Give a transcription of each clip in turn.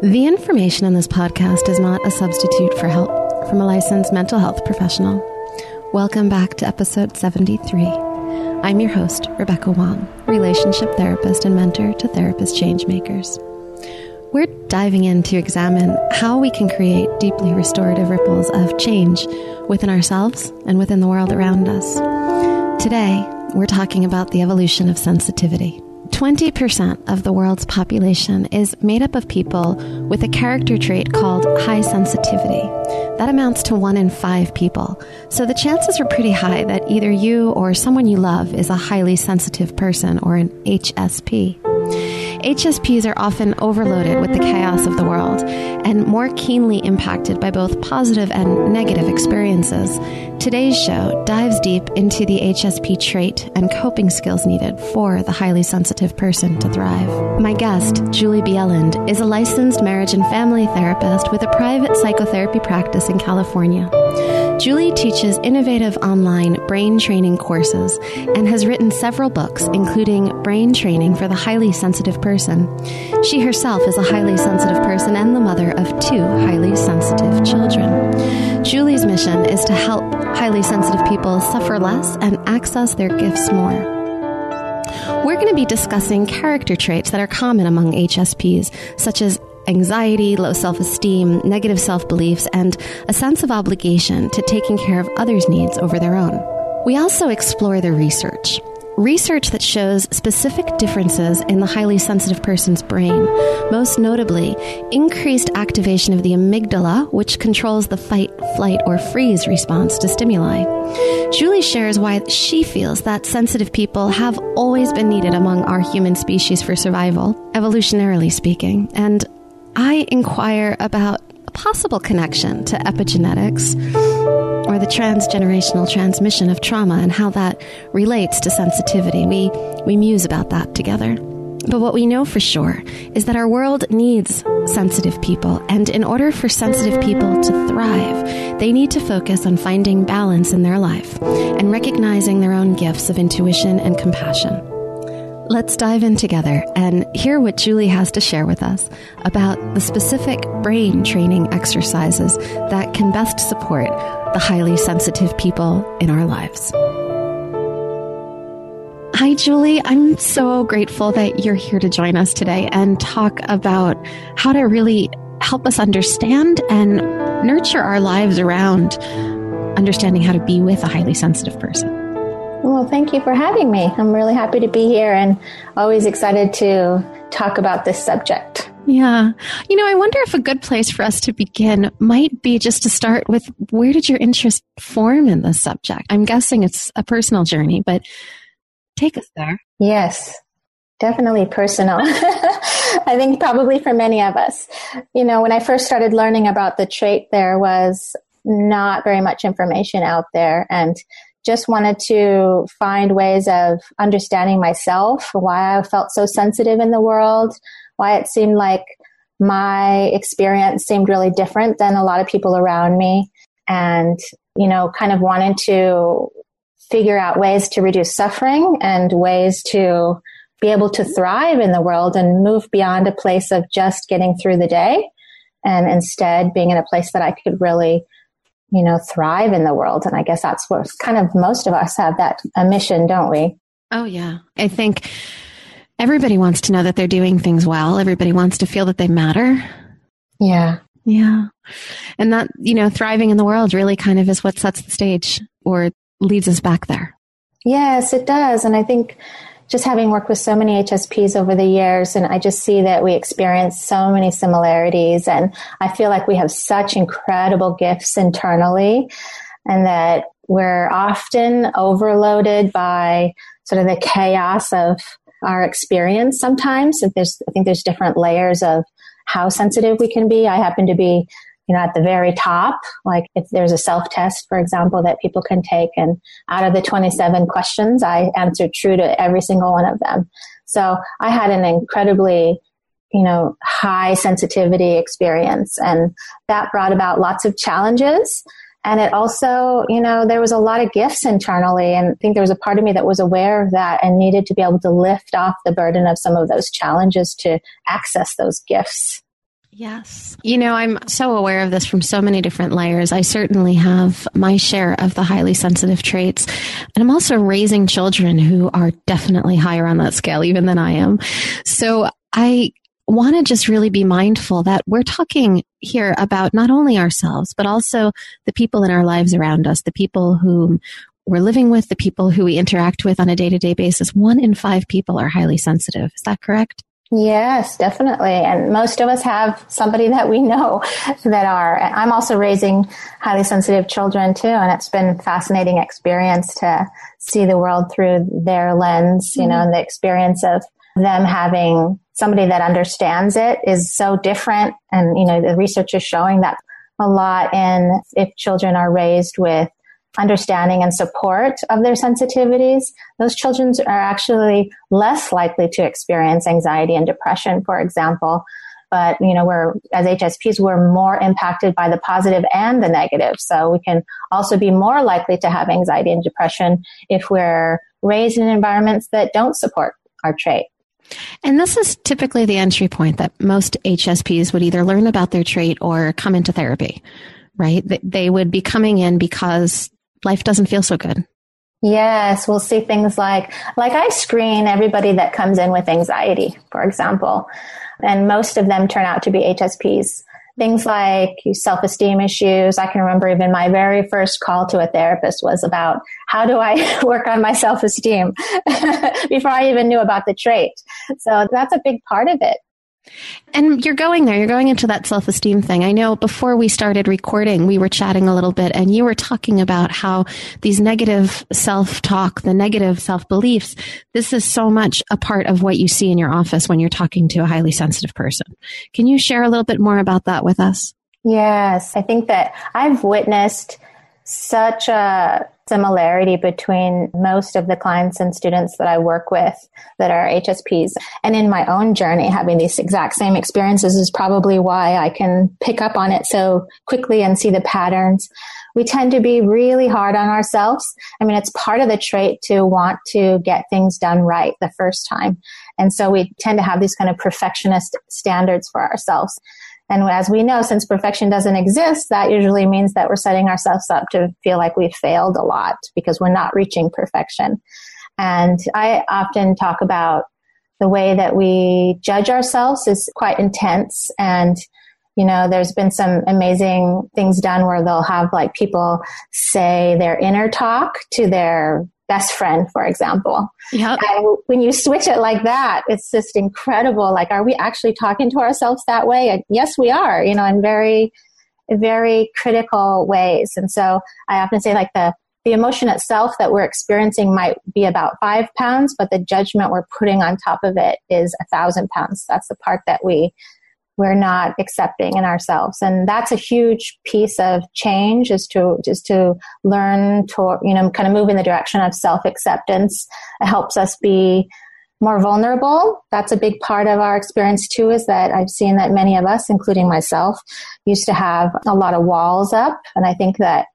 The information in this podcast is not a substitute for help from a licensed mental health professional. Welcome back to episode 73. I'm your host, Rebecca Wong, relationship therapist and mentor to therapist changemakers. We're diving in to examine how we can create deeply restorative ripples of change within ourselves and within the world around us. Today, we're talking about the evolution of sensitivity. 20% of the world's population is made up of people with a character trait called high sensitivity. That amounts to one in five people. So the chances are pretty high that either you or someone you love is a highly sensitive person or an HSP. HSPs are often overloaded with the chaos of the world and more keenly impacted by both positive and negative experiences. Today's show dives deep into the HSP trait and coping skills needed for the highly sensitive person to thrive. My guest, Julie Bjelland, is a licensed marriage and family therapist with a private psychotherapy practice in California. Julie teaches innovative online brain training courses and has written several books, including Brain Training for the Highly Sensitive Person. She herself is a highly sensitive person and the mother of two highly sensitive children. Julie's mission is to help highly sensitive people suffer less and access their gifts more. We're going to be discussing character traits that are common among HSPs, such as anxiety, low self esteem, negative self beliefs, and a sense of obligation to taking care of others' needs over their own. We also explore the research. Research that shows specific differences in the highly sensitive person's brain, most notably increased activation of the amygdala, which controls the fight, flight, or freeze response to stimuli. Julie shares why she feels that sensitive people have always been needed among our human species for survival, evolutionarily speaking, and I inquire about possible connection to epigenetics or the transgenerational transmission of trauma and how that relates to sensitivity. We, we muse about that together. But what we know for sure is that our world needs sensitive people, and in order for sensitive people to thrive, they need to focus on finding balance in their life and recognizing their own gifts of intuition and compassion. Let's dive in together and hear what Julie has to share with us about the specific brain training exercises that can best support the highly sensitive people in our lives. Hi, Julie. I'm so grateful that you're here to join us today and talk about how to really help us understand and nurture our lives around understanding how to be with a highly sensitive person. Well, thank you for having me. I'm really happy to be here and always excited to talk about this subject. Yeah. You know, I wonder if a good place for us to begin might be just to start with where did your interest form in this subject? I'm guessing it's a personal journey, but take us there. Yes, definitely personal. I think probably for many of us. You know, when I first started learning about the trait, there was not very much information out there. And just wanted to find ways of understanding myself, why I felt so sensitive in the world, why it seemed like my experience seemed really different than a lot of people around me. And, you know, kind of wanted to figure out ways to reduce suffering and ways to be able to thrive in the world and move beyond a place of just getting through the day and instead being in a place that I could really you know, thrive in the world. And I guess that's what kind of most of us have that a mission, don't we? Oh, yeah. I think everybody wants to know that they're doing things well. Everybody wants to feel that they matter. Yeah. Yeah. And that, you know, thriving in the world really kind of is what sets the stage or leads us back there. Yes, it does. And I think just having worked with so many HSPs over the years, and I just see that we experience so many similarities. And I feel like we have such incredible gifts internally, and that we're often overloaded by sort of the chaos of our experience sometimes. There's, I think there's different layers of how sensitive we can be. I happen to be you know, at the very top, like if there's a self test, for example, that people can take and out of the 27 questions, I answered true to every single one of them. So I had an incredibly, you know, high sensitivity experience and that brought about lots of challenges. And it also, you know, there was a lot of gifts internally. And I think there was a part of me that was aware of that and needed to be able to lift off the burden of some of those challenges to access those gifts. Yes. You know, I'm so aware of this from so many different layers. I certainly have my share of the highly sensitive traits. And I'm also raising children who are definitely higher on that scale, even than I am. So I want to just really be mindful that we're talking here about not only ourselves, but also the people in our lives around us, the people whom we're living with, the people who we interact with on a day to day basis. One in five people are highly sensitive. Is that correct? Yes, definitely. And most of us have somebody that we know that are. I'm also raising highly sensitive children too. And it's been fascinating experience to see the world through their lens, you mm-hmm. know, and the experience of them having somebody that understands it is so different. And, you know, the research is showing that a lot in if children are raised with understanding and support of their sensitivities, those children are actually less likely to experience anxiety and depression, for example. But, you know, we're, as HSPs, we're more impacted by the positive and the negative. So we can also be more likely to have anxiety and depression if we're raised in environments that don't support our trait. And this is typically the entry point that most HSPs would either learn about their trait or come into therapy, right? They would be coming in because life doesn't feel so good. Yes, we'll see things like like I screen everybody that comes in with anxiety, for example, and most of them turn out to be HSPs. Things like self-esteem issues. I can remember even my very first call to a therapist was about how do I work on my self-esteem before I even knew about the trait. So that's a big part of it. And you're going there, you're going into that self esteem thing. I know before we started recording, we were chatting a little bit and you were talking about how these negative self talk, the negative self beliefs, this is so much a part of what you see in your office when you're talking to a highly sensitive person. Can you share a little bit more about that with us? Yes, I think that I've witnessed such a similarity between most of the clients and students that I work with that are HSPs. And in my own journey, having these exact same experiences is probably why I can pick up on it so quickly and see the patterns. We tend to be really hard on ourselves. I mean, it's part of the trait to want to get things done right the first time. And so we tend to have these kind of perfectionist standards for ourselves. And as we know, since perfection doesn't exist, that usually means that we're setting ourselves up to feel like we've failed a lot because we're not reaching perfection. And I often talk about the way that we judge ourselves is quite intense and you know there's been some amazing things done where they'll have like people say their inner talk to their best friend, for example. Yep. And when you switch it like that, it's just incredible. Like, are we actually talking to ourselves that way? And yes, we are, you know, in very, very critical ways. And so I often say like the, the emotion itself that we're experiencing might be about five pounds, but the judgment we're putting on top of it is a thousand pounds. That's the part that we we're not accepting in ourselves. And that's a huge piece of change is to just to learn to you know kind of move in the direction of self-acceptance. It helps us be more vulnerable. That's a big part of our experience too is that i've seen that many of us including myself used to have a lot of walls up. And i think that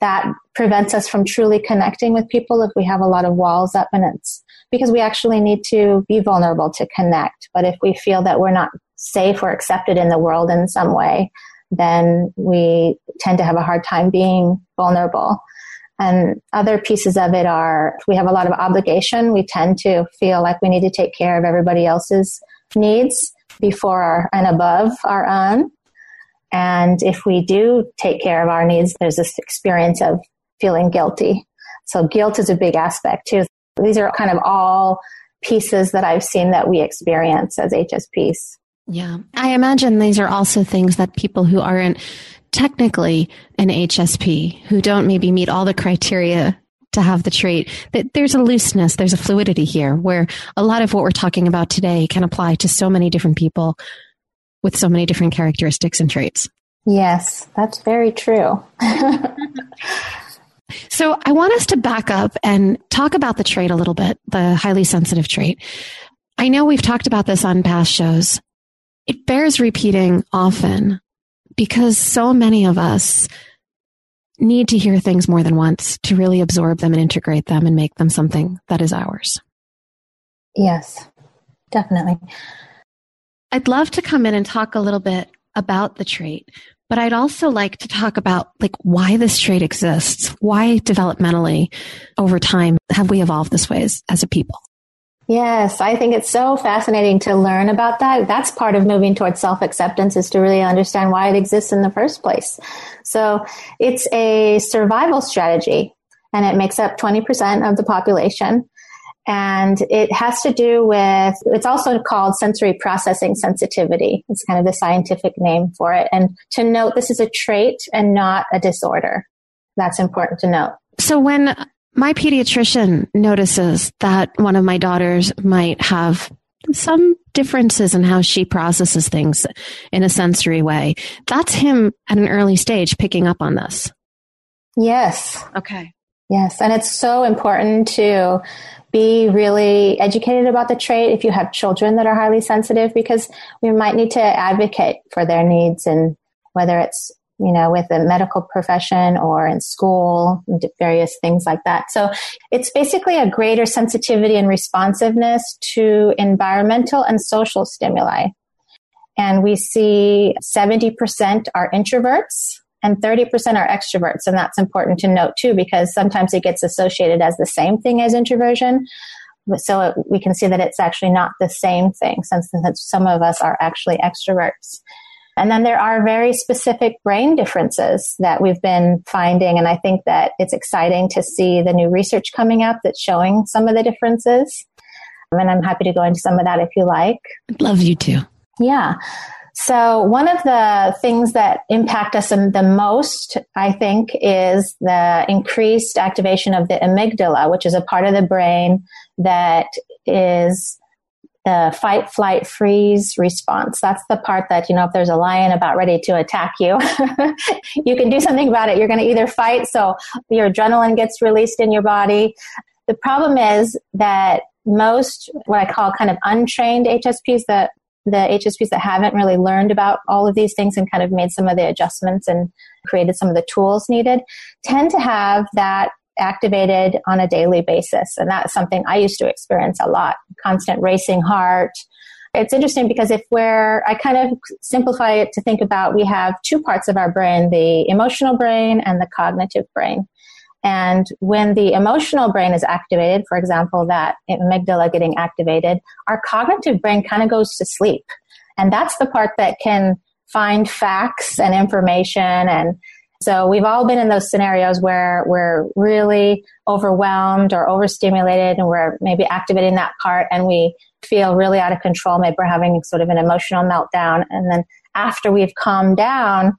that prevents us from truly connecting with people if we have a lot of walls up and it's because we actually need to be vulnerable to connect but if we feel that we're not safe or accepted in the world in some way, then we tend to have a hard time being vulnerable. And other pieces of it are we have a lot of obligation. We tend to feel like we need to take care of everybody else's needs before our, and above our own. And if we do take care of our needs, there's this experience of feeling guilty. So guilt is a big aspect too. These are kind of all pieces that I've seen that we experience as HSPs. Yeah. I imagine these are also things that people who aren't technically an HSP, who don't maybe meet all the criteria to have the trait, that there's a looseness, there's a fluidity here where a lot of what we're talking about today can apply to so many different people with so many different characteristics and traits. Yes, that's very true. so I want us to back up and talk about the trait a little bit, the highly sensitive trait. I know we've talked about this on past shows, it bears repeating often because so many of us need to hear things more than once to really absorb them and integrate them and make them something that is ours. Yes, definitely. I'd love to come in and talk a little bit about the trait, but I'd also like to talk about like why this trait exists. Why developmentally over time have we evolved this way as, as a people? Yes, I think it's so fascinating to learn about that. That's part of moving towards self acceptance is to really understand why it exists in the first place. So it's a survival strategy and it makes up 20% of the population. And it has to do with, it's also called sensory processing sensitivity. It's kind of the scientific name for it. And to note, this is a trait and not a disorder. That's important to note. So when my pediatrician notices that one of my daughters might have some differences in how she processes things in a sensory way. That's him at an early stage picking up on this. Yes. Okay. Yes. And it's so important to be really educated about the trait if you have children that are highly sensitive because we might need to advocate for their needs and whether it's you know, with the medical profession or in school, various things like that. So it's basically a greater sensitivity and responsiveness to environmental and social stimuli. And we see 70% are introverts and 30% are extroverts. And that's important to note too, because sometimes it gets associated as the same thing as introversion. So it, we can see that it's actually not the same thing since, since some of us are actually extroverts. And then there are very specific brain differences that we've been finding. And I think that it's exciting to see the new research coming up that's showing some of the differences. And I'm happy to go into some of that if you like. I'd love you to. Yeah. So one of the things that impact us the most, I think, is the increased activation of the amygdala, which is a part of the brain that is the fight, flight, freeze response. That's the part that, you know, if there's a lion about ready to attack you, you can do something about it. You're going to either fight, so your adrenaline gets released in your body. The problem is that most, what I call kind of untrained HSPs, the, the HSPs that haven't really learned about all of these things and kind of made some of the adjustments and created some of the tools needed, tend to have that activated on a daily basis. And that's something I used to experience a lot constant racing heart. It's interesting because if we're, I kind of simplify it to think about we have two parts of our brain the emotional brain and the cognitive brain. And when the emotional brain is activated, for example, that amygdala getting activated, our cognitive brain kind of goes to sleep. And that's the part that can find facts and information and so we've all been in those scenarios where we're really overwhelmed or overstimulated and we're maybe activating that part and we feel really out of control. Maybe we're having sort of an emotional meltdown. And then after we've calmed down,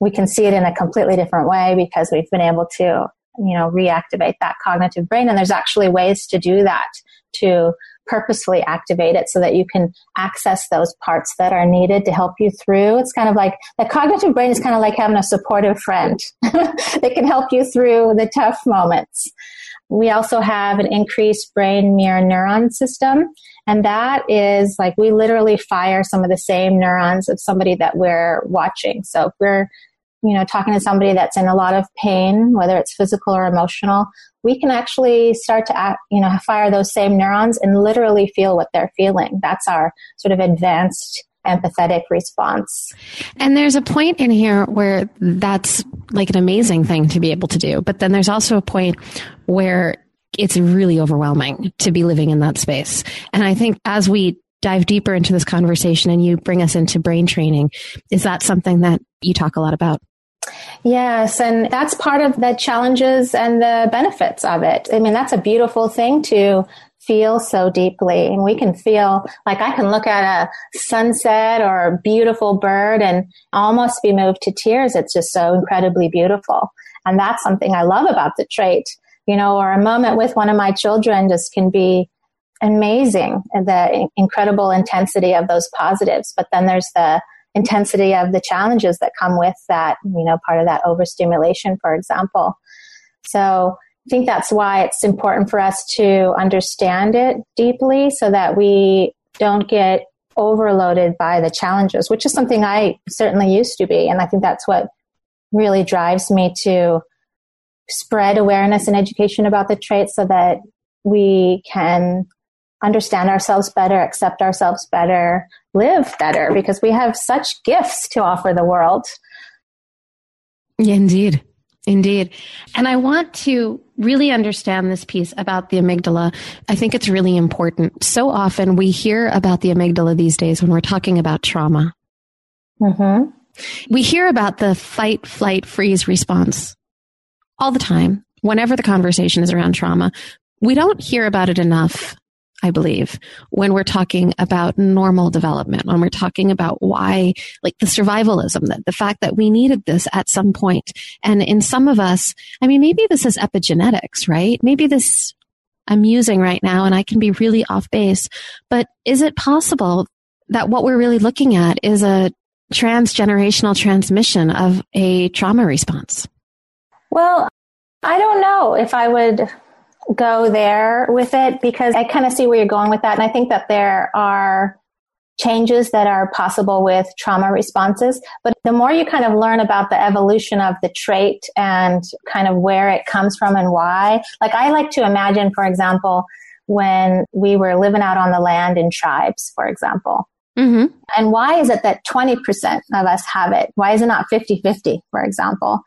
we can see it in a completely different way because we've been able to, you know, reactivate that cognitive brain. And there's actually ways to do that to purposefully activate it so that you can access those parts that are needed to help you through. It's kind of like the cognitive brain is kind of like having a supportive friend that can help you through the tough moments. We also have an increased brain mirror neuron system. And that is like we literally fire some of the same neurons of somebody that we're watching. So if we're you know, talking to somebody that's in a lot of pain, whether it's physical or emotional, we can actually start to, act, you know, fire those same neurons and literally feel what they're feeling. That's our sort of advanced empathetic response. And there's a point in here where that's like an amazing thing to be able to do. But then there's also a point where it's really overwhelming to be living in that space. And I think as we dive deeper into this conversation and you bring us into brain training, is that something that you talk a lot about? Yes, and that's part of the challenges and the benefits of it. I mean, that's a beautiful thing to feel so deeply. And we can feel like I can look at a sunset or a beautiful bird and almost be moved to tears. It's just so incredibly beautiful. And that's something I love about the trait, you know, or a moment with one of my children just can be amazing. The incredible intensity of those positives. But then there's the intensity of the challenges that come with that, you know, part of that overstimulation, for example. So I think that's why it's important for us to understand it deeply so that we don't get overloaded by the challenges, which is something I certainly used to be. And I think that's what really drives me to spread awareness and education about the traits so that we can understand ourselves better, accept ourselves better, live better, because we have such gifts to offer the world. Indeed. Indeed. And I want to really understand this piece about the amygdala. I think it's really important. So often we hear about the amygdala these days when we're talking about trauma. Mm-hmm. We hear about the fight, flight, freeze response all the time whenever the conversation is around trauma. We don't hear about it enough I believe, when we're talking about normal development, when we're talking about why, like the survivalism, that the fact that we needed this at some point. And in some of us, I mean, maybe this is epigenetics, right? Maybe this I'm using right now and I can be really off base, but is it possible that what we're really looking at is a transgenerational transmission of a trauma response? Well, I don't know if I would go there with it because I kind of see where you're going with that. And I think that there are changes that are possible with trauma responses. But the more you kind of learn about the evolution of the trait and kind of where it comes from and why, like I like to imagine, for example, when we were living out on the land in tribes, for example. Mm-hmm. And why is it that 20% of us have it? Why is it not 50 50, for example?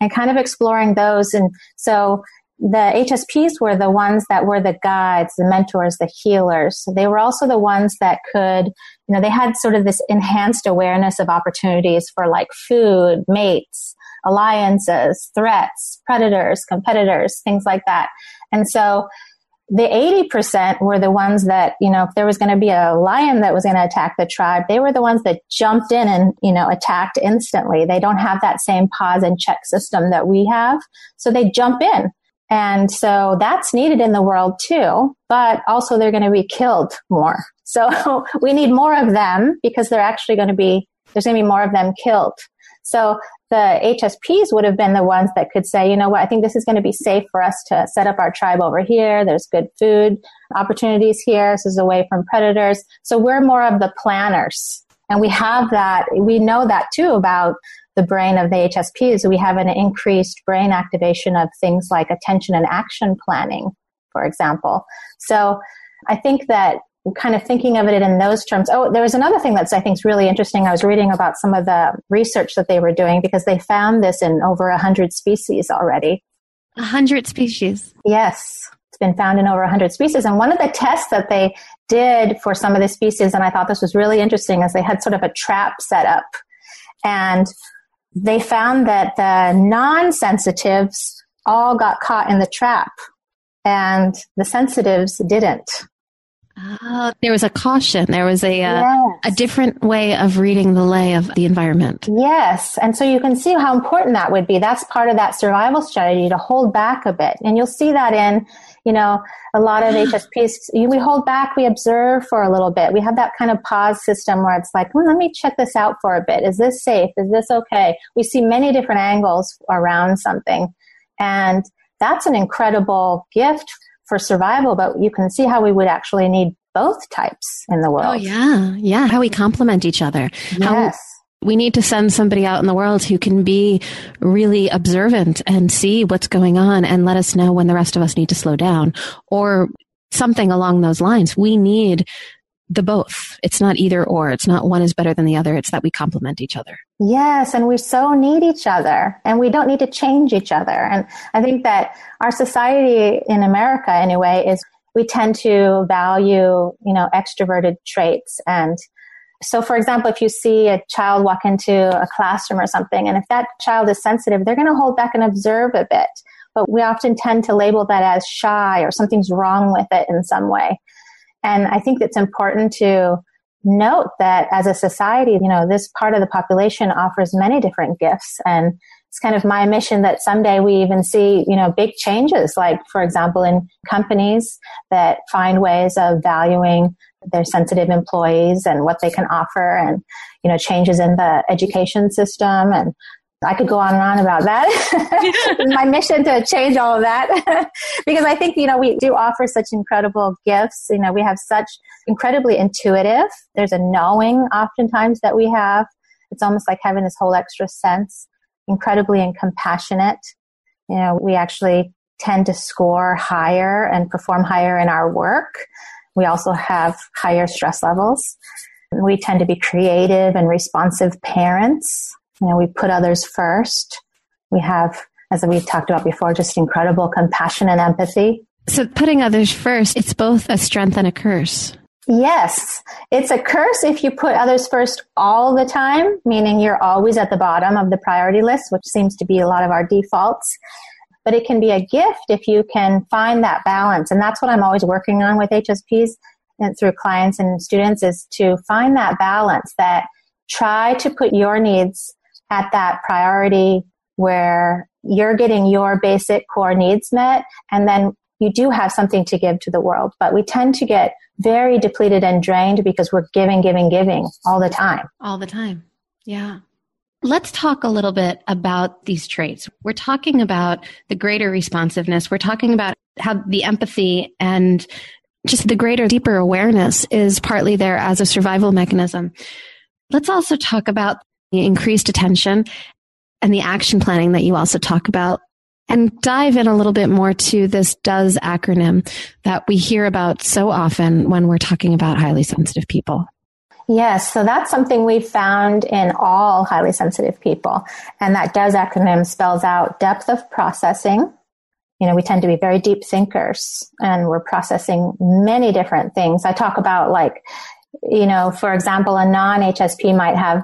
And kind of exploring those. And so the HSPs were the ones that were the guides, the mentors, the healers. They were also the ones that could, you know, they had sort of this enhanced awareness of opportunities for like food, mates, alliances, threats, predators, competitors, things like that. And so the 80% were the ones that, you know, if there was going to be a lion that was going to attack the tribe, they were the ones that jumped in and, you know, attacked instantly. They don't have that same pause and check system that we have. So they jump in and so that's needed in the world too, but also they're going to be killed more. So we need more of them because they're actually going to be, there's going to be more of them killed. So the HSPs would have been the ones that could say, you know what, I think this is going to be safe for us to set up our tribe over here. There's good food opportunities here. This is away from predators. So we're more of the planners. And we have that, we know that too about the brain of the HSPs, we have an increased brain activation of things like attention and action planning, for example. So I think that kind of thinking of it in those terms. Oh, there was another thing that's I think is really interesting. I was reading about some of the research that they were doing because they found this in over a hundred species already. A hundred species. Yes. It's been found in over 100 species. And one of the tests that they did for some of the species, and I thought this was really interesting, is they had sort of a trap set up. And they found that the non-sensitives all got caught in the trap and the sensitives didn't. Oh, there was a caution. There was a uh, yes. a different way of reading the lay of the environment. Yes, and so you can see how important that would be. That's part of that survival strategy to hold back a bit, and you'll see that in you know, a lot of HSPs, we hold back, we observe for a little bit. We have that kind of pause system where it's like, well, let me check this out for a bit. Is this safe? Is this okay? We see many different angles around something. And that's an incredible gift for survival, but you can see how we would actually need both types in the oh, world. Oh, yeah. Yeah. How we complement each other. Yes. How we need to send somebody out in the world who can be really observant and see what's going on and let us know when the rest of us need to slow down or something along those lines. We need the both. It's not either or. It's not one is better than the other. It's that we complement each other. Yes, and we so need each other and we don't need to change each other. And I think that our society in America anyway is we tend to value, you know, extroverted traits and so, for example, if you see a child walk into a classroom or something, and if that child is sensitive, they're going to hold back and observe a bit. But we often tend to label that as shy or something's wrong with it in some way. And I think it's important to note that as a society, you know, this part of the population offers many different gifts. And it's kind of my mission that someday we even see, you know, big changes, like, for example, in companies that find ways of valuing their sensitive employees and what they can offer and, you know, changes in the education system. And I could go on and on about that. My mission to change all of that because I think, you know, we do offer such incredible gifts. You know, we have such incredibly intuitive. There's a knowing oftentimes that we have. It's almost like having this whole extra sense, incredibly and compassionate. You know, we actually tend to score higher and perform higher in our work We also have higher stress levels. We tend to be creative and responsive parents. You know, we put others first. We have, as we've talked about before, just incredible compassion and empathy. So putting others first, it's both a strength and a curse. Yes, it's a curse if you put others first all the time, meaning you're always at the bottom of the priority list, which seems to be a lot of our defaults. But it can be a gift if you can find that balance. And that's what I'm always working on with HSPs and through clients and students is to find that balance that try to put your needs at that priority where you're getting your basic core needs met and then you do have something to give to the world. But we tend to get very depleted and drained because we're giving, giving, giving all the time. All the time. Yeah. Let's talk a little bit about these traits. We're talking about the greater responsiveness. We're talking about how the empathy and just the greater, deeper awareness is partly there as a survival mechanism. Let's also talk about the increased attention and the action planning that you also talk about and dive in a little bit more to this DOES acronym that we hear about so often when we're talking about highly sensitive people. Yes, so that's something we've found in all highly sensitive people. And that DOES acronym spells out depth of processing. You know, we tend to be very deep thinkers and we're processing many different things. I talk about like, you know, for example, a non HSP might have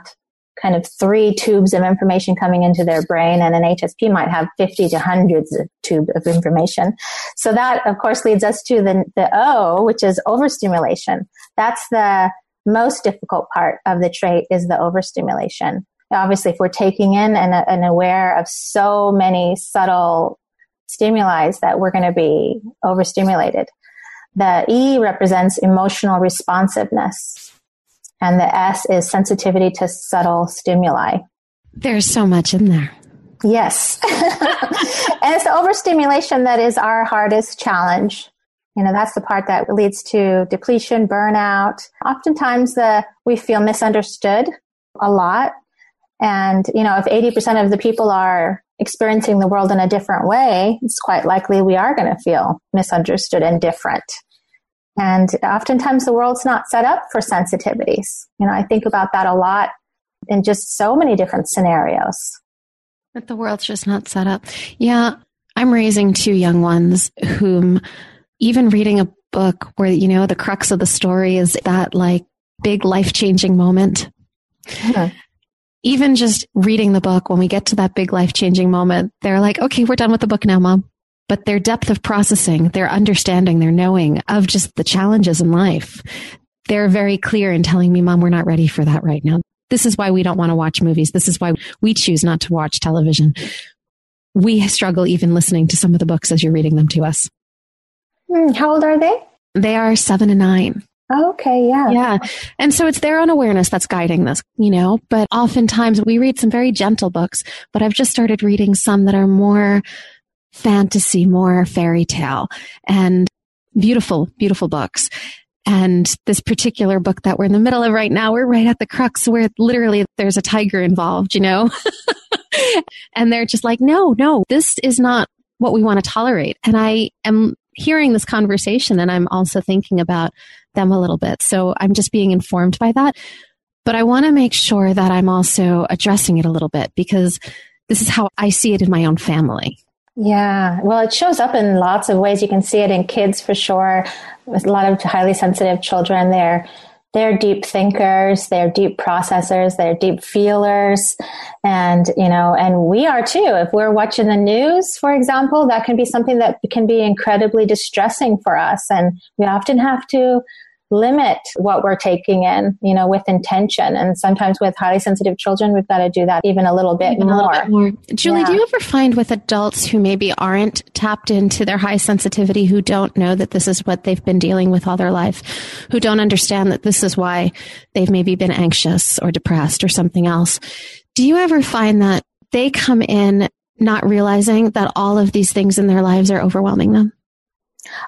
kind of three tubes of information coming into their brain and an HSP might have 50 to hundreds of tubes of information. So that of course leads us to the, the O, which is overstimulation. That's the most difficult part of the trait is the overstimulation. Obviously, if we're taking in and, and aware of so many subtle stimuli that we're going to be overstimulated. The E represents emotional responsiveness and the S is sensitivity to subtle stimuli. There's so much in there. Yes. and it's the overstimulation that is our hardest challenge. You know, that's the part that leads to depletion, burnout. Oftentimes the, we feel misunderstood a lot. And, you know, if 80% of the people are experiencing the world in a different way, it's quite likely we are going to feel misunderstood and different. And oftentimes the world's not set up for sensitivities. You know, I think about that a lot in just so many different scenarios. But the world's just not set up. Yeah, I'm raising two young ones whom even reading a book where, you know, the crux of the story is that like big life changing moment. Mm-hmm. Even just reading the book, when we get to that big life changing moment, they're like, okay, we're done with the book now, mom but their depth of processing, their understanding, their knowing of just the challenges in life, they're very clear in telling me, Mom, we're not ready for that right now. This is why we don't want to watch movies. This is why we choose not to watch television. We struggle even listening to some of the books as you're reading them to us. Mm, how old are they? They are seven and nine. Okay, yeah. Yeah. And so it's their own awareness that's guiding this, you know, but oftentimes we read some very gentle books, but I've just started reading some that are more fantasy, more fairy tale and beautiful, beautiful books. And this particular book that we're in the middle of right now, we're right at the crux where literally there's a tiger involved, you know? and they're just like, no, no, this is not what we want to tolerate. And I am hearing this conversation and I'm also thinking about them a little bit. So I'm just being informed by that. But I want to make sure that I'm also addressing it a little bit because this is how I see it in my own family. Yeah, well, it shows up in lots of ways. You can see it in kids for sure. With a lot of highly sensitive children, they're they're deep thinkers, they're deep processors, they're deep feelers, and you know, and we are too. If we're watching the news, for example, that can be something that can be incredibly distressing for us, and we often have to limit what we're taking in, you know, with intention. And sometimes with highly sensitive children, we've got to do that even a little bit, more. Little bit more. Julie, yeah. do you ever find with adults who maybe aren't tapped into their high sensitivity, who don't know that this is what they've been dealing with all their life, who don't understand that this is why they've maybe been anxious or depressed or something else? Do you ever find that they come in not realizing that all of these things in their lives are overwhelming them?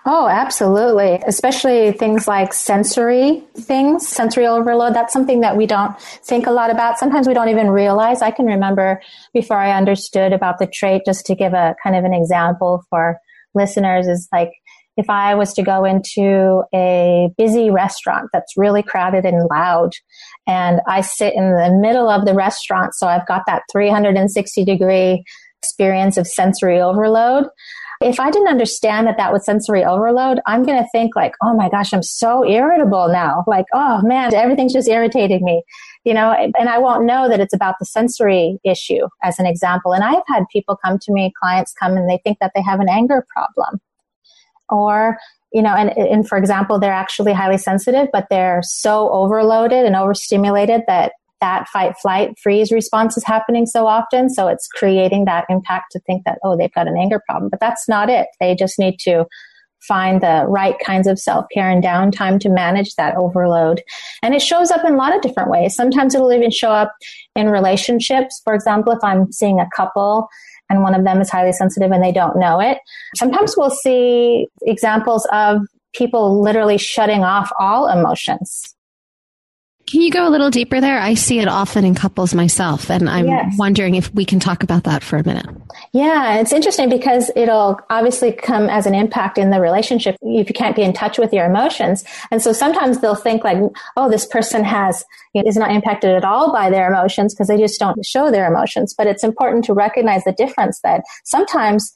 Oh, absolutely. Especially things like sensory things, sensory overload. That's something that we don't think a lot about. Sometimes we don't even realize. I can remember before I understood about the trait, just to give a kind of an example for listeners is like, if I was to go into a busy restaurant that's really crowded and loud, and I sit in the middle of the restaurant, so I've got that 360 degree experience of sensory overload. If I didn't understand that that was sensory overload, I'm going to think like, oh my gosh, I'm so irritable now. Like, oh man, everything's just irritating me, you know, and I won't know that it's about the sensory issue as an example. And I've had people come to me, clients come and they think that they have an anger problem or you know, and, and for example, they're actually highly sensitive, but they're so overloaded and overstimulated that that fight, flight, freeze response is happening so often. So it's creating that impact to think that, oh, they've got an anger problem. But that's not it. They just need to find the right kinds of self care and downtime to manage that overload. And it shows up in a lot of different ways. Sometimes it'll even show up in relationships. For example, if I'm seeing a couple and one of them is highly sensitive and they don't know it. Sometimes we'll see examples of people literally shutting off all emotions. Can you go a little deeper there? I see it often in couples myself, and I'm yes. wondering if we can talk about that for a minute. Yeah, it's interesting because it'll obviously come as an impact in the relationship if you can't be in touch with your emotions. And so sometimes they'll think like, oh, this person has, you know, is not impacted at all by their emotions because they just don't show their emotions. But it's important to recognize the difference that sometimes,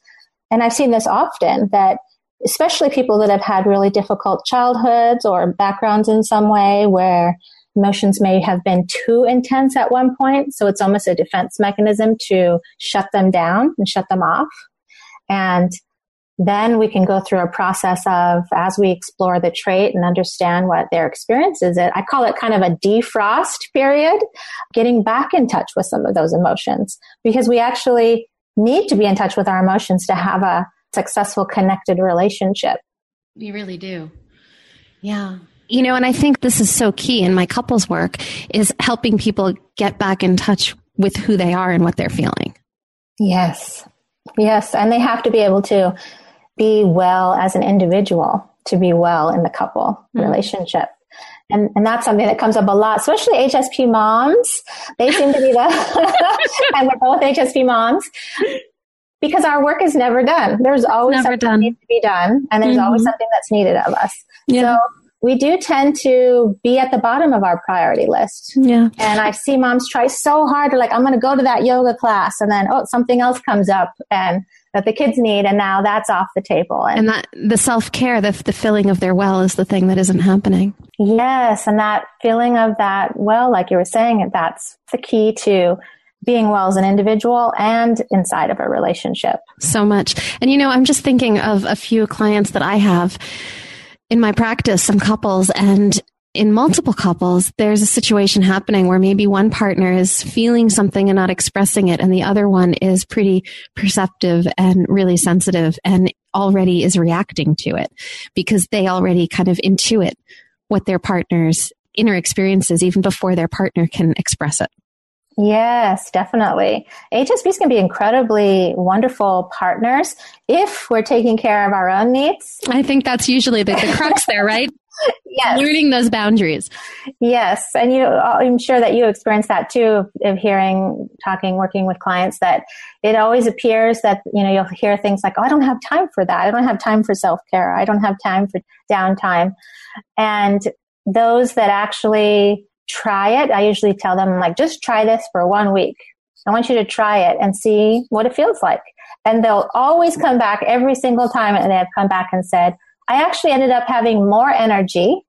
and I've seen this often, that especially people that have had really difficult childhoods or backgrounds in some way where emotions may have been too intense at one point. So it's almost a defense mechanism to shut them down and shut them off. And then we can go through a process of as we explore the trait and understand what their experience is it i call it kind of a defrost period getting back in touch with some of those emotions because we actually need to be in touch with our emotions to have a successful connected relationship we really do yeah you know, and I think this is so key in my couples work is helping people get back in touch with who they are and what they're feeling. Yes. Yes. And they have to be able to be well as an individual to be well in the couple mm-hmm. relationship. And, and that's something that comes up a lot, especially HSP moms. They seem to be the, and we're both HSP moms because our work is never done. There's always never something done. that needs to be done and there's mm-hmm. always something that's needed of us. Yeah. So we do tend to be at the bottom of our priority list. Yeah. And I see moms try so hard like, I'm going to go to that yoga class and then, oh, something else comes up and that the kids need. And now that's off the table. And, and that the self care, the, the filling of their well is the thing that isn't happening. Yes. And that feeling of that well, like you were saying, that's the key to being well as an individual and inside of a relationship. So much. And you know, I'm just thinking of a few clients that I have in my practice some couples and in multiple couples, there's a situation happening where maybe one partner is feeling something and not expressing it, and the other one is pretty perceptive and really sensitive and already is reacting to it because they already kind of intuit what their partner's inner experience is even before their partner can express it. Yes, definitely. HSPs can be incredibly wonderful partners if we're taking care of our own needs. I think that's usually the, the crux there, right? yes. Learning those boundaries. Yes. And you, uh, I'm sure that you experience that too of hearing, talking, working with clients that it always appears that, you know, you'll hear things like, oh, I don't have time for that. I don't have time for self care. I don't have time for downtime. And those that actually try it. I usually tell them like, just try this for one week. I want you to try it and see what it feels like. And they'll always come back every single time and they have come back and said, I actually ended up having more energy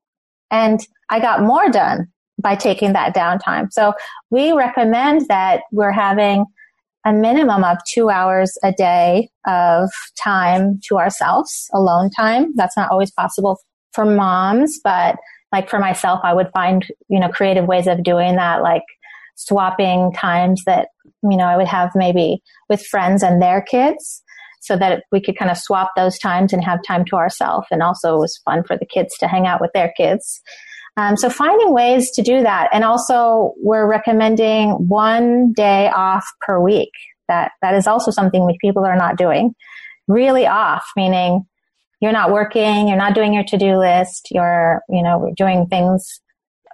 and I got more done by taking that downtime. So we recommend that we're having a minimum of two hours a day of time to ourselves, alone time. That's not always possible for moms, but like for myself, I would find, you know, creative ways of doing that, like swapping times that, you know, I would have maybe with friends and their kids so that we could kind of swap those times and have time to ourselves. And also it was fun for the kids to hang out with their kids. Um, so finding ways to do that. And also we're recommending one day off per week. That, that is also something which people are not doing. Really off, meaning you're not working, you're not doing your to-do list, you're, you know, doing things.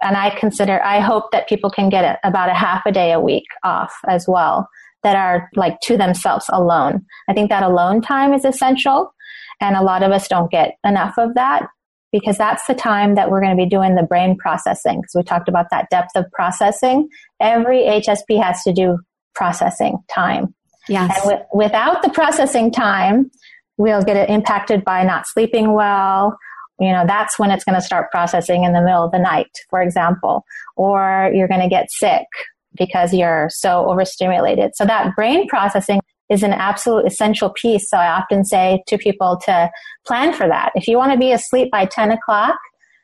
And I consider, I hope that people can get about a half a day a week off as well that are like to themselves alone. I think that alone time is essential. And a lot of us don't get enough of that because that's the time that we're going to be doing the brain processing. Because we talked about that depth of processing. Every HSP has to do processing time. Yes. And w- without the processing time, we'll get it impacted by not sleeping well. You know, that's when it's going to start processing in the middle of the night, for example, or you're going to get sick because you're so overstimulated. So that brain processing is an absolute essential piece. So I often say to people to plan for that. If you want to be asleep by 10 o'clock,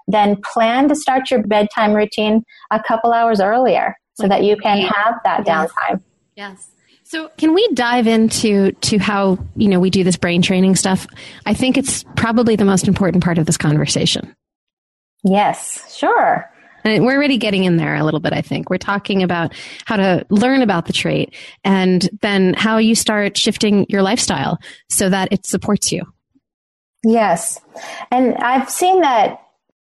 then plan to start your bedtime routine a couple hours earlier so that you can have that downtime. Yes. So can we dive into to how, you know, we do this brain training stuff? I think it's probably the most important part of this conversation. Yes, sure. And we're already getting in there a little bit, I think. We're talking about how to learn about the trait and then how you start shifting your lifestyle so that it supports you. Yes. And I've seen that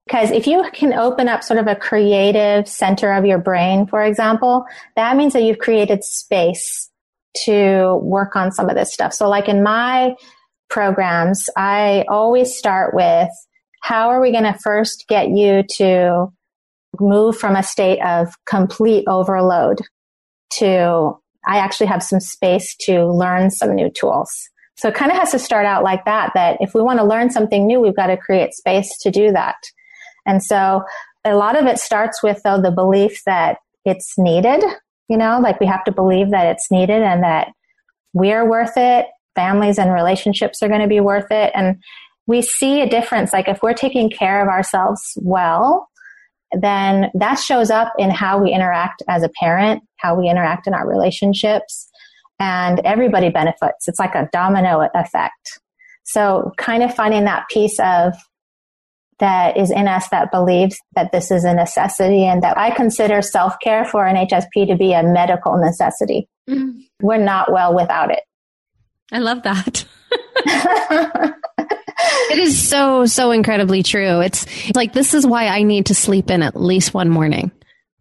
because if you can open up sort of a creative center of your brain, for example, that means that you've created space to work on some of this stuff. So, like in my programs, I always start with how are we going to first get you to move from a state of complete overload to I actually have some space to learn some new tools. So it kind of has to start out like that, that if we want to learn something new, we've got to create space to do that. And so a lot of it starts with though the belief that it's needed, you know, like we have to believe that it's needed and that we're worth it. Families and relationships are going to be worth it. And we see a difference. Like if we're taking care of ourselves well, then that shows up in how we interact as a parent, how we interact in our relationships, and everybody benefits. It's like a domino effect. So kind of finding that piece of that is in us that believes that this is a necessity and that I consider self care for an HSP to be a medical necessity. Mm-hmm. We're not well without it. I love that. it is so, so incredibly true. It's like, this is why I need to sleep in at least one morning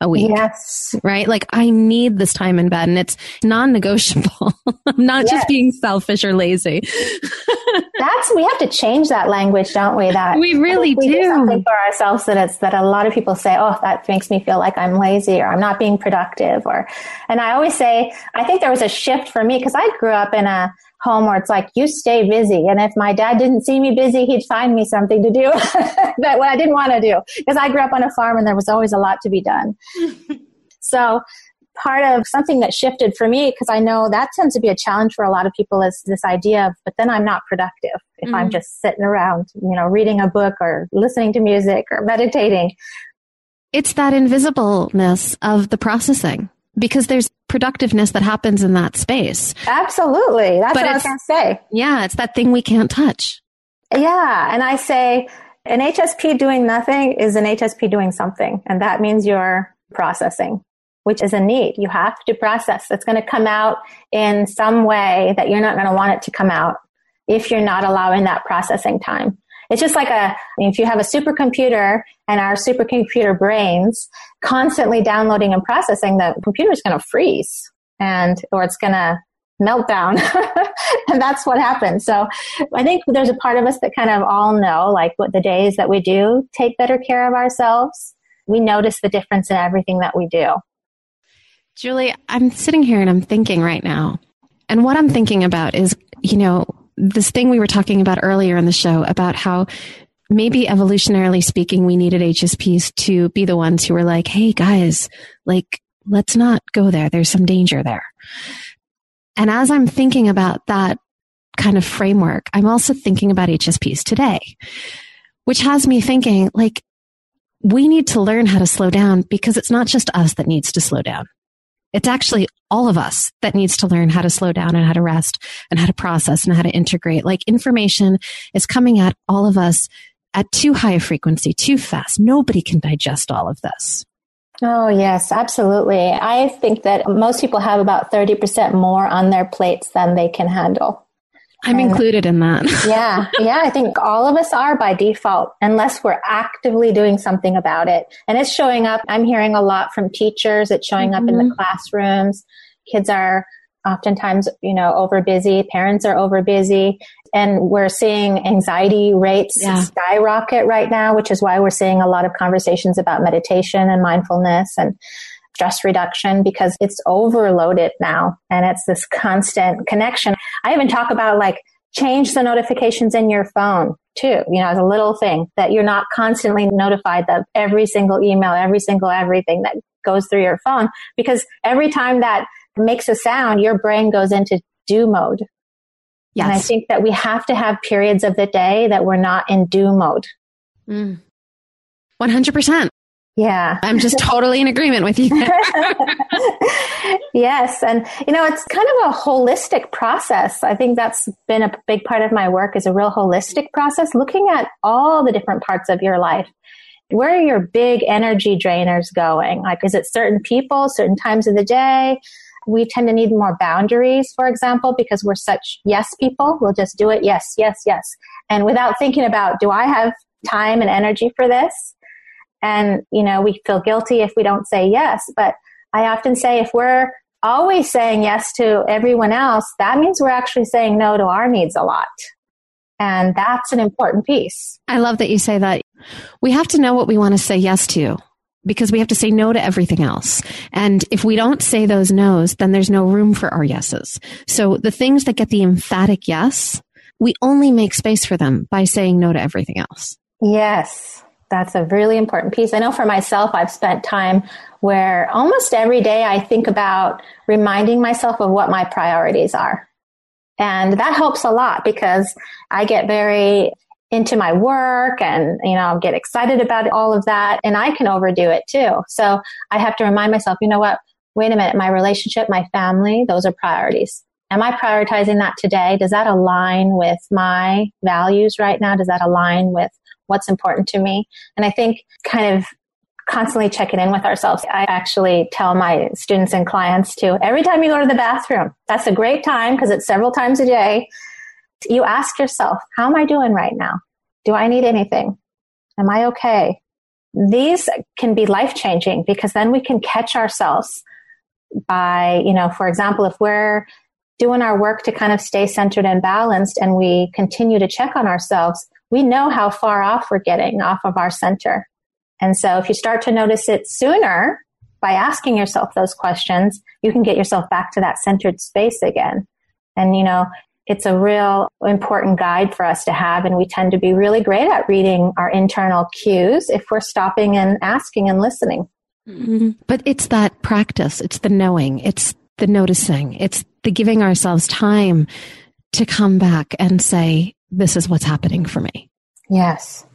a week. Yes. Right? Like I need this time in bed and it's non-negotiable. I'm not yes. just being selfish or lazy. That's we have to change that language, don't we? That we really we do. do something for ourselves that it's that a lot of people say, "Oh, that makes me feel like I'm lazy or I'm not being productive." Or, and I always say, I think there was a shift for me because I grew up in a home where it's like you stay busy. And if my dad didn't see me busy he'd find me something to do that what i didn't want to do. Because i grew up on a farm and there was always a lot to be done. So part of something that shifted for me because i know that tends to be a challenge for a lot of people is this idea of but then i'm not productive if mm-hmm. i'm just sitting around you know reading a book or listening to music or meditating. It's that invisibleness of the processing because there's productiveness that happens in that space. Absolutely. That's but what I was going to say. Yeah, it's that thing we can't touch. Yeah. And I say an HSP doing nothing is an HSP doing something. And that means you're processing, which is a need. You have to process. It's going to come out in some way that you're not going to want it to come out if you're not allowing that processing time. It's just like a, if you have a supercomputer and our supercomputer brains constantly downloading and processing, the computer is going to freeze and, or it's going to melt down. and that's what happens. So I think there's a part of us that kind of all know, like what the days that we do take better care of ourselves, we notice the difference in everything that we do. Julie, I'm sitting here and I'm thinking right now, and what I'm thinking about is, you know, this thing we were talking about earlier in the show about how maybe evolutionarily speaking, we needed HSPs to be the ones who were like, Hey guys, like, let's not go there. There's some danger there. And as I'm thinking about that kind of framework, I'm also thinking about HSPs today, which has me thinking like, we need to learn how to slow down because it's not just us that needs to slow down. It's actually all of us that needs to learn how to slow down and how to rest and how to process and how to integrate. Like information is coming at all of us at too high a frequency, too fast. Nobody can digest all of this. Oh, yes, absolutely. I think that most people have about 30% more on their plates than they can handle. I'm and included in that. yeah. Yeah. I think all of us are by default, unless we're actively doing something about it. And it's showing up. I'm hearing a lot from teachers. It's showing mm-hmm. up in the mm-hmm. classrooms. Kids are oftentimes, you know, over busy. Parents are over busy. And we're seeing anxiety rates yeah. skyrocket right now, which is why we're seeing a lot of conversations about meditation and mindfulness and stress reduction because it's overloaded now and it's this constant connection. I even talk about like change the notifications in your phone too, you know, as a little thing that you're not constantly notified of every single email, every single everything that goes through your phone because every time that makes a sound, your brain goes into do mode. Yes. And I think that we have to have periods of the day that we're not in do mode. Mm. 100%. Yeah. I'm just totally in agreement with you. yes. And, you know, it's kind of a holistic process. I think that's been a big part of my work is a real holistic process, looking at all the different parts of your life. Where are your big energy drainers going? Like, is it certain people, certain times of the day? We tend to need more boundaries, for example, because we're such yes people. We'll just do it. Yes, yes, yes. And without thinking about, do I have time and energy for this? And, you know, we feel guilty if we don't say yes. But I often say if we're always saying yes to everyone else, that means we're actually saying no to our needs a lot. And that's an important piece. I love that you say that. We have to know what we want to say yes to because we have to say no to everything else. And if we don't say those no's, then there's no room for our yeses. So the things that get the emphatic yes, we only make space for them by saying no to everything else. Yes. That's a really important piece. I know for myself, I've spent time where almost every day I think about reminding myself of what my priorities are. And that helps a lot because I get very into my work and, you know, get excited about all of that and I can overdo it too. So I have to remind myself, you know what? Wait a minute. My relationship, my family, those are priorities. Am I prioritizing that today? Does that align with my values right now? Does that align with what's important to me. And I think kind of constantly checking in with ourselves. I actually tell my students and clients to every time you go to the bathroom, that's a great time because it's several times a day. You ask yourself, how am I doing right now? Do I need anything? Am I okay? These can be life changing because then we can catch ourselves by, you know, for example, if we're doing our work to kind of stay centered and balanced and we continue to check on ourselves, we know how far off we're getting off of our center. And so if you start to notice it sooner by asking yourself those questions, you can get yourself back to that centered space again. And, you know, it's a real important guide for us to have. And we tend to be really great at reading our internal cues if we're stopping and asking and listening. Mm-hmm. But it's that practice. It's the knowing. It's the noticing. It's the giving ourselves time to come back and say, this is what's happening for me. Yes.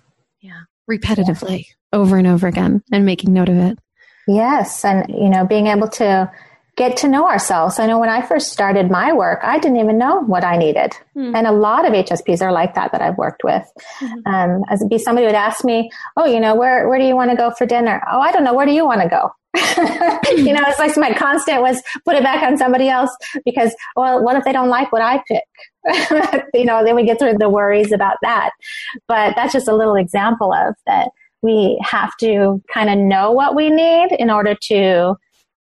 Yeah. Repetitively yeah. over and over again and making note of it. Yes. And, you know, being able to get to know ourselves. I know when I first started my work, I didn't even know what I needed. Mm. And a lot of HSPs are like that that I've worked with. Mm-hmm. Um, as be somebody would ask me, Oh, you know, where, where do you want to go for dinner? Oh, I don't know. Where do you want to go? you know, it's like my constant was put it back on somebody else because, well, what if they don't like what I pick? you know, then we get through the worries about that. But that's just a little example of that we have to kind of know what we need in order to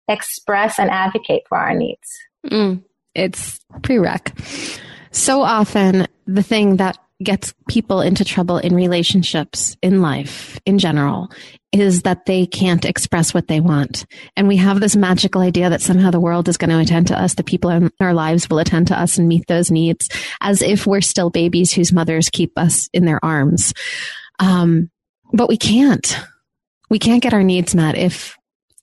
express and advocate for our needs. Mm, it's prereq. So often, the thing that gets people into trouble in relationships, in life, in general, is that they can't express what they want. And we have this magical idea that somehow the world is going to attend to us, the people in our lives will attend to us and meet those needs as if we're still babies whose mothers keep us in their arms. Um, but we can't. We can't get our needs met if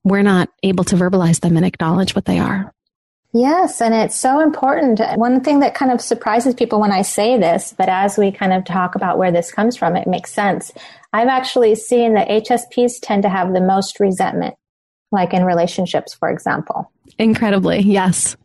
we're not able to verbalize them and acknowledge what they are. Yes, and it's so important. One thing that kind of surprises people when I say this, but as we kind of talk about where this comes from, it makes sense. I've actually seen that HSPs tend to have the most resentment, like in relationships, for example. Incredibly, yes.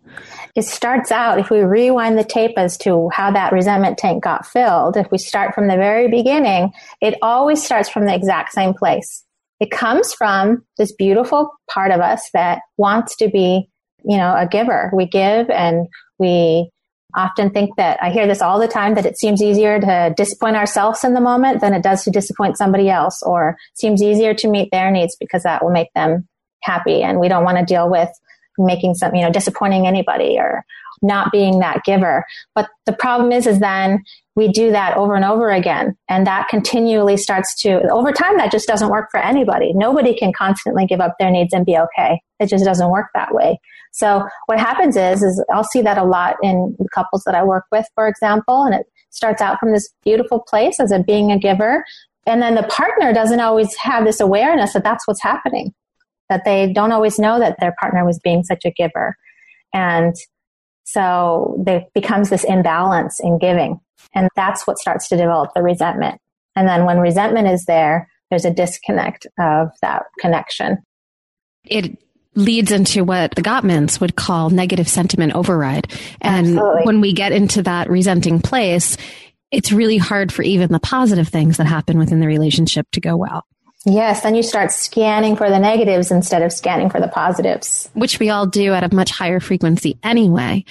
It starts out, if we rewind the tape as to how that resentment tank got filled, if we start from the very beginning, it always starts from the exact same place. It comes from this beautiful part of us that wants to be you know, a giver. We give and we often think that I hear this all the time that it seems easier to disappoint ourselves in the moment than it does to disappoint somebody else or seems easier to meet their needs because that will make them happy and we don't want to deal with making some, you know, disappointing anybody or not being that giver. But the problem is, is then we do that over and over again. And that continually starts to, over time, that just doesn't work for anybody. Nobody can constantly give up their needs and be okay. It just doesn't work that way. So what happens is, is I'll see that a lot in the couples that I work with, for example, and it starts out from this beautiful place as a being a giver. And then the partner doesn't always have this awareness that that's what's happening, that they don't always know that their partner was being such a giver. And so there becomes this imbalance in giving. And that's what starts to develop the resentment. And then when resentment is there, there's a disconnect of that connection. It leads into what the Gottmans would call negative sentiment override. And Absolutely. when we get into that resenting place, it's really hard for even the positive things that happen within the relationship to go well. Yes, then you start scanning for the negatives instead of scanning for the positives. Which we all do at a much higher frequency anyway.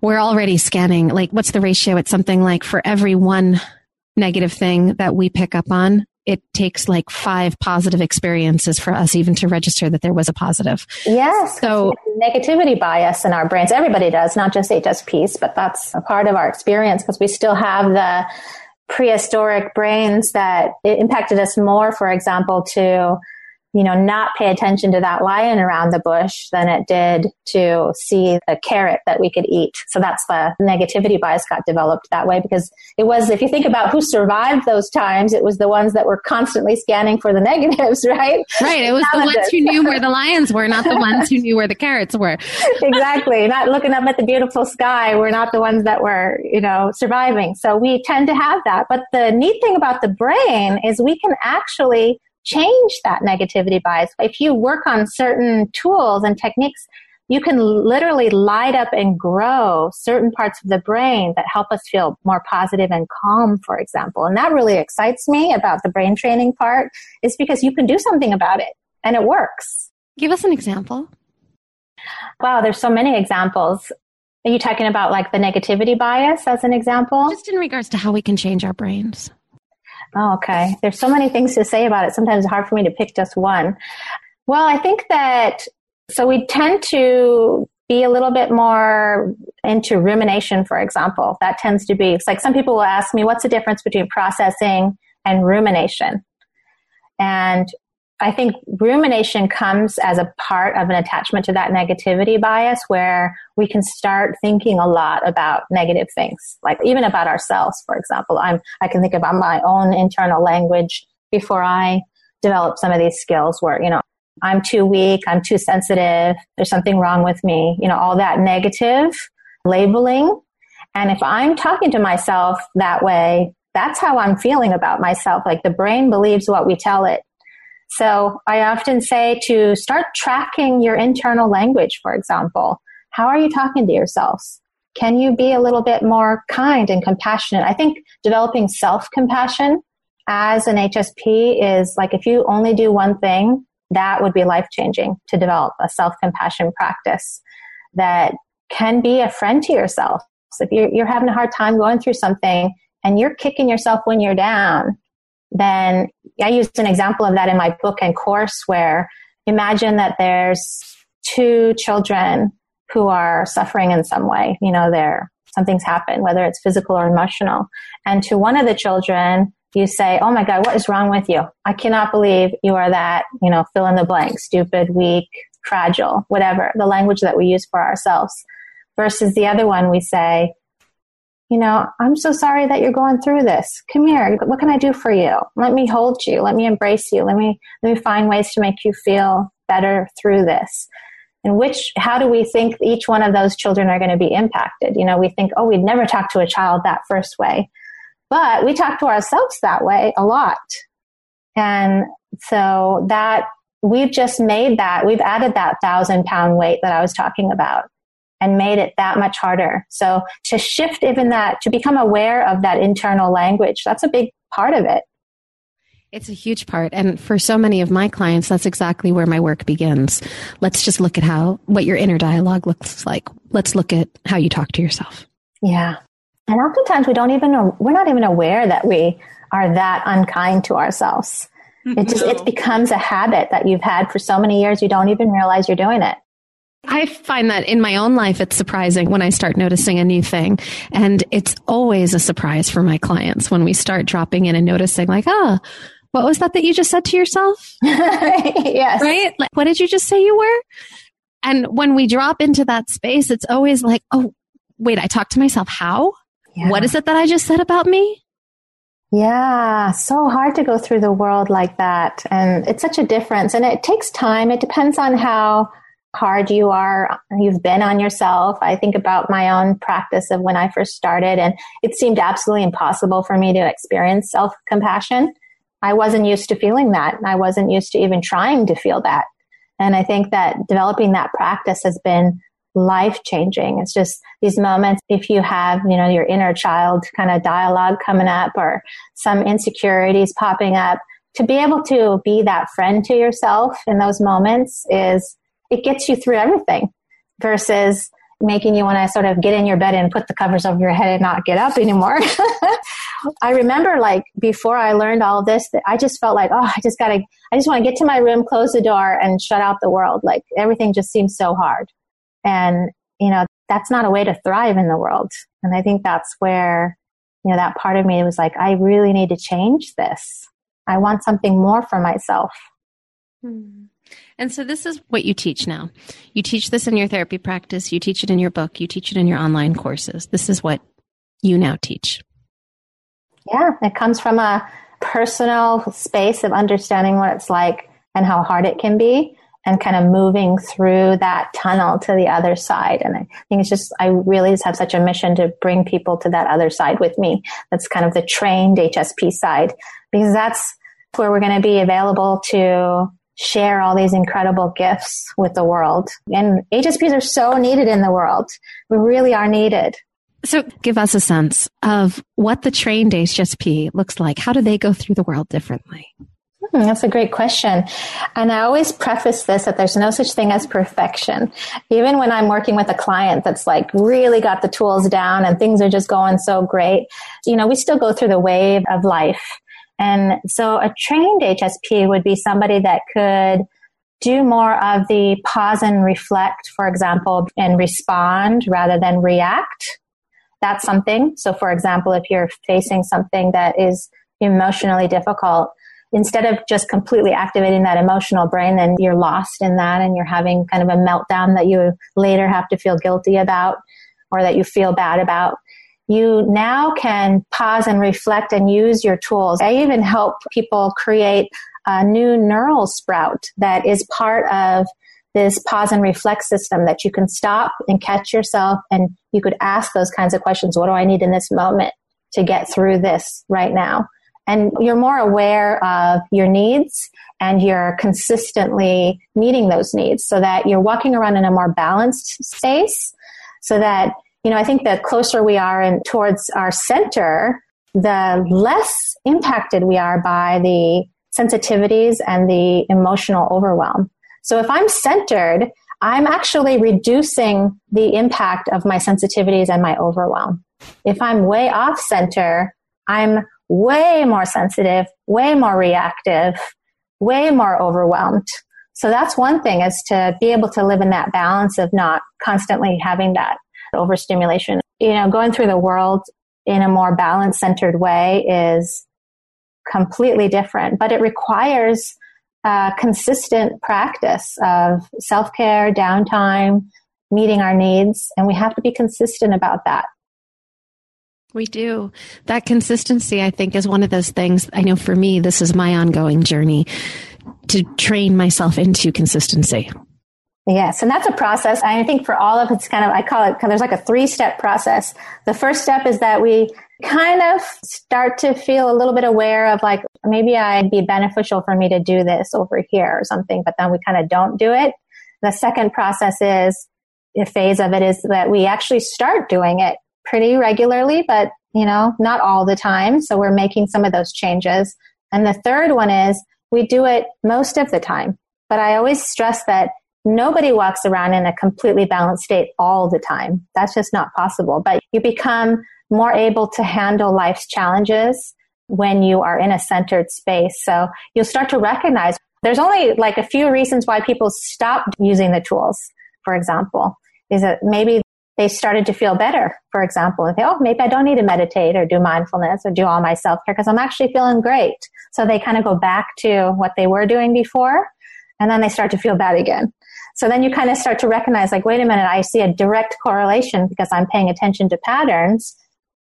We're already scanning, like, what's the ratio? It's something like for every one negative thing that we pick up on, it takes like five positive experiences for us even to register that there was a positive. Yes. So negativity bias in our brains. Everybody does, not just HSPs, but that's a part of our experience because we still have the prehistoric brains that it impacted us more, for example, to you know, not pay attention to that lion around the bush than it did to see the carrot that we could eat. So that's the negativity bias got developed that way because it was, if you think about who survived those times, it was the ones that were constantly scanning for the negatives, right? Right. It was the ones who knew where the lions were, not the ones who knew where the carrots were. exactly. Not looking up at the beautiful sky. We're not the ones that were, you know, surviving. So we tend to have that. But the neat thing about the brain is we can actually change that negativity bias. If you work on certain tools and techniques, you can literally light up and grow certain parts of the brain that help us feel more positive and calm, for example. And that really excites me about the brain training part is because you can do something about it and it works. Give us an example. Wow, there's so many examples. Are you talking about like the negativity bias as an example? Just in regards to how we can change our brains. Oh, okay. There's so many things to say about it. Sometimes it's hard for me to pick just one. Well, I think that so we tend to be a little bit more into rumination, for example. That tends to be, it's like some people will ask me, what's the difference between processing and rumination? And I think rumination comes as a part of an attachment to that negativity bias where we can start thinking a lot about negative things, like even about ourselves, for example. I'm, I can think about my own internal language before I develop some of these skills where, you know, I'm too weak, I'm too sensitive, there's something wrong with me, you know, all that negative labeling. And if I'm talking to myself that way, that's how I'm feeling about myself. Like the brain believes what we tell it. So I often say to start tracking your internal language, for example. How are you talking to yourselves? Can you be a little bit more kind and compassionate? I think developing self compassion as an HSP is like if you only do one thing, that would be life changing to develop a self compassion practice that can be a friend to yourself. So if you're, you're having a hard time going through something and you're kicking yourself when you're down, then I used an example of that in my book and course where imagine that there's two children who are suffering in some way. You know, they're, something's happened, whether it's physical or emotional. And to one of the children, you say, Oh my God, what is wrong with you? I cannot believe you are that, you know, fill in the blank, stupid, weak, fragile, whatever, the language that we use for ourselves. Versus the other one, we say, you know, I'm so sorry that you're going through this. Come here. What can I do for you? Let me hold you. Let me embrace you. Let me, let me find ways to make you feel better through this. And which, how do we think each one of those children are going to be impacted? You know, we think, oh, we'd never talk to a child that first way. But we talk to ourselves that way a lot. And so that we've just made that, we've added that thousand pound weight that I was talking about and made it that much harder. So to shift even that, to become aware of that internal language, that's a big part of it. It's a huge part. And for so many of my clients, that's exactly where my work begins. Let's just look at how, what your inner dialogue looks like. Let's look at how you talk to yourself. Yeah. And oftentimes we don't even know, we're not even aware that we are that unkind to ourselves. It just, no. it becomes a habit that you've had for so many years, you don't even realize you're doing it. I find that in my own life, it's surprising when I start noticing a new thing. And it's always a surprise for my clients when we start dropping in and noticing, like, oh, what was that that you just said to yourself? yes. Right? Like, what did you just say you were? And when we drop into that space, it's always like, oh, wait, I talked to myself. How? Yeah. What is it that I just said about me? Yeah, so hard to go through the world like that. And it's such a difference. And it takes time. It depends on how hard you are, you've been on yourself. I think about my own practice of when I first started, and it seemed absolutely impossible for me to experience self compassion. I wasn't used to feeling that. I wasn't used to even trying to feel that. And I think that developing that practice has been life changing. It's just these moments, if you have, you know, your inner child kind of dialogue coming up or some insecurities popping up, to be able to be that friend to yourself in those moments is, it gets you through everything versus making you want to sort of get in your bed and put the covers over your head and not get up anymore. I remember like before I learned all this that I just felt like, oh, I just gotta, I just want to get to my room, close the door and shut out the world. Like everything just seems so hard. And, you know, that's not a way to thrive in the world. And I think that's where, you know, that part of me was like, I really need to change this. I want something more for myself. Hmm. And so this is what you teach now. You teach this in your therapy practice, you teach it in your book, you teach it in your online courses. This is what you now teach. Yeah, it comes from a personal space of understanding what it's like and how hard it can be and kind of moving through that tunnel to the other side. And I think it's just, I really just have such a mission to bring people to that other side with me. That's kind of the trained HSP side because that's where we're going to be available to share all these incredible gifts with the world. And HSPs are so needed in the world. We really are needed. So give us a sense of what the trained HSP looks like. How do they go through the world differently? Hmm, that's a great question. And I always preface this that there's no such thing as perfection. Even when I'm working with a client that's like really got the tools down and things are just going so great, you know, we still go through the wave of life. And so a trained HSP would be somebody that could do more of the pause and reflect, for example, and respond rather than react. That's something. So, for example, if you're facing something that is emotionally difficult, instead of just completely activating that emotional brain, then you're lost in that and you're having kind of a meltdown that you later have to feel guilty about or that you feel bad about you now can pause and reflect and use your tools. I even help people create a new neural sprout that is part of this pause and reflect system that you can stop and catch yourself and you could ask those kinds of questions. What do I need in this moment to get through this right now? And you're more aware of your needs and you're consistently meeting those needs so that you're walking around in a more balanced space so that you know, I think the closer we are in, towards our center, the less impacted we are by the sensitivities and the emotional overwhelm. So if I'm centered, I'm actually reducing the impact of my sensitivities and my overwhelm. If I'm way off center, I'm way more sensitive, way more reactive, way more overwhelmed. So that's one thing is to be able to live in that balance of not constantly having that overstimulation. You know, going through the world in a more balance centered way is completely different, but it requires a consistent practice of self care, downtime, meeting our needs, and we have to be consistent about that. We do. That consistency, I think, is one of those things. I know for me, this is my ongoing journey to train myself into consistency. Yes, and that's a process. I think for all of it's kind of, I call it, there's like a three step process. The first step is that we kind of start to feel a little bit aware of like, maybe I'd be beneficial for me to do this over here or something, but then we kind of don't do it. The second process is, a phase of it is that we actually start doing it pretty regularly, but you know, not all the time. So we're making some of those changes. And the third one is we do it most of the time. But I always stress that Nobody walks around in a completely balanced state all the time. That's just not possible. But you become more able to handle life's challenges when you are in a centered space. So you'll start to recognize there's only like a few reasons why people stop using the tools. for example, is that maybe they started to feel better, for example, and say, oh, maybe I don't need to meditate or do mindfulness or do all my self care because I'm actually feeling great. So they kind of go back to what they were doing before and then they start to feel bad again. So then you kind of start to recognize, like, wait a minute, I see a direct correlation because I'm paying attention to patterns.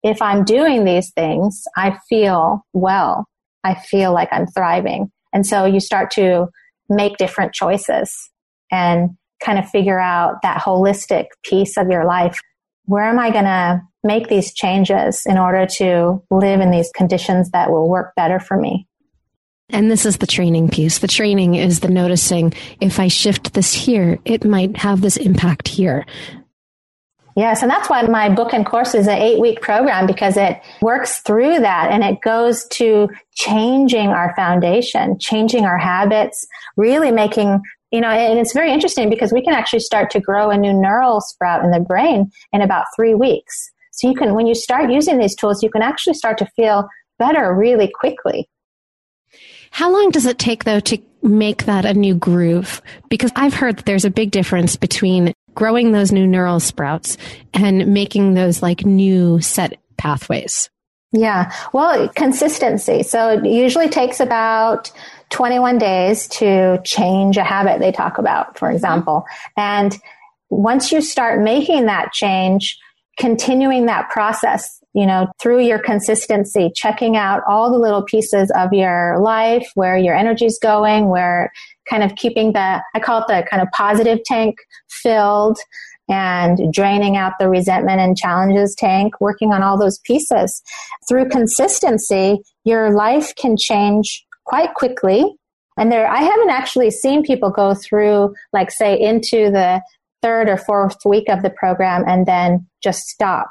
If I'm doing these things, I feel well. I feel like I'm thriving. And so you start to make different choices and kind of figure out that holistic piece of your life. Where am I going to make these changes in order to live in these conditions that will work better for me? And this is the training piece. The training is the noticing if I shift this here, it might have this impact here. Yes, and that's why my book and course is an eight week program because it works through that and it goes to changing our foundation, changing our habits, really making, you know, and it's very interesting because we can actually start to grow a new neural sprout in the brain in about three weeks. So you can, when you start using these tools, you can actually start to feel better really quickly. How long does it take though to make that a new groove? Because I've heard that there's a big difference between growing those new neural sprouts and making those like new set pathways. Yeah. Well, consistency. So it usually takes about 21 days to change a habit they talk about, for example. And once you start making that change, continuing that process you know, through your consistency, checking out all the little pieces of your life, where your energy is going, where kind of keeping the, I call it the kind of positive tank filled and draining out the resentment and challenges tank, working on all those pieces. Through consistency, your life can change quite quickly. And there, I haven't actually seen people go through, like, say, into the third or fourth week of the program and then just stop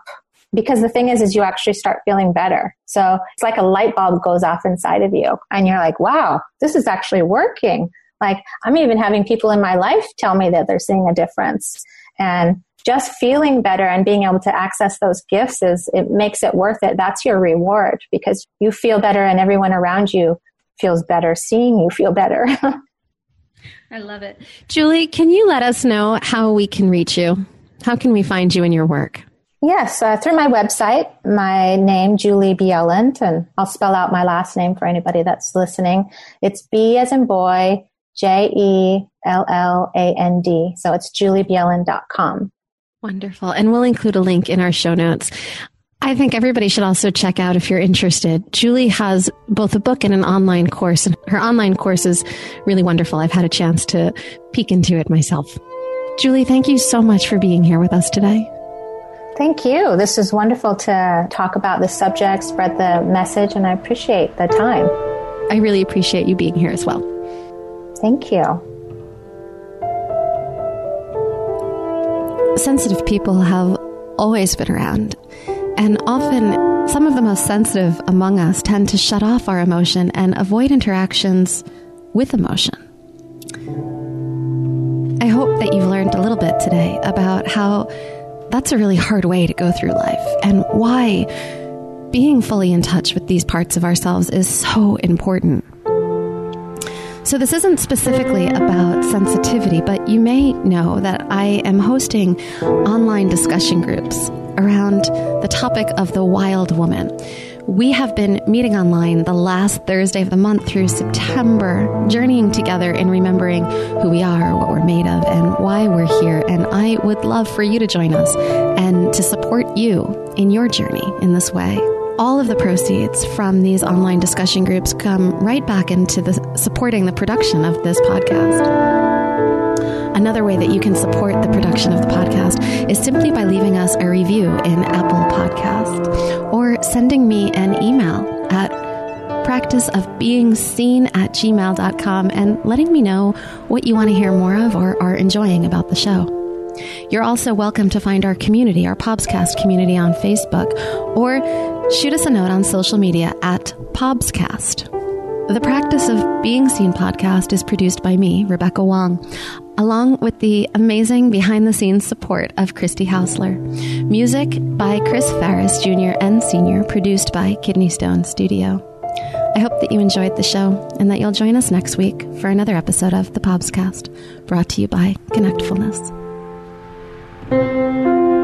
because the thing is is you actually start feeling better. So it's like a light bulb goes off inside of you and you're like wow this is actually working. Like i'm even having people in my life tell me that they're seeing a difference. And just feeling better and being able to access those gifts is it makes it worth it. That's your reward because you feel better and everyone around you feels better seeing you feel better. I love it. Julie can you let us know how we can reach you? How can we find you in your work Yes, uh, through my website, my name, Julie Bjelland, and I'll spell out my last name for anybody that's listening. It's B as in boy, J E L L A N D. So it's juliebjelland.com. Wonderful. And we'll include a link in our show notes. I think everybody should also check out if you're interested. Julie has both a book and an online course, and her online course is really wonderful. I've had a chance to peek into it myself. Julie, thank you so much for being here with us today. Thank you. This is wonderful to talk about this subject, spread the message, and I appreciate the time. I really appreciate you being here as well. Thank you. Sensitive people have always been around, and often some of the most sensitive among us tend to shut off our emotion and avoid interactions with emotion. I hope that you've learned a little bit today about how that's a really hard way to go through life and why being fully in touch with these parts of ourselves is so important. So, this isn't specifically about sensitivity, but you may know that I am hosting online discussion groups around the topic of the wild woman we have been meeting online the last Thursday of the month through September, journeying together in remembering who we are, what we're made of, and why we're here. And I would love for you to join us and to support you in your journey in this way. All of the proceeds from these online discussion groups come right back into the supporting the production of this podcast. Another way that you can support the production of the podcast is simply by leaving us a review in Apple Podcast or sending me an email at practice of being seen at gmail.com and letting me know what you want to hear more of or are enjoying about the show. You're also welcome to find our community, our Pobscast community on Facebook, or shoot us a note on social media at Pobscast. The Practice of Being Seen podcast is produced by me, Rebecca Wong, along with the amazing behind the scenes support of Christy Hausler. Music by Chris Farris Jr. and Sr., produced by Kidney Stone Studio. I hope that you enjoyed the show and that you'll join us next week for another episode of the Pobscast, brought to you by Connectfulness. Thank you.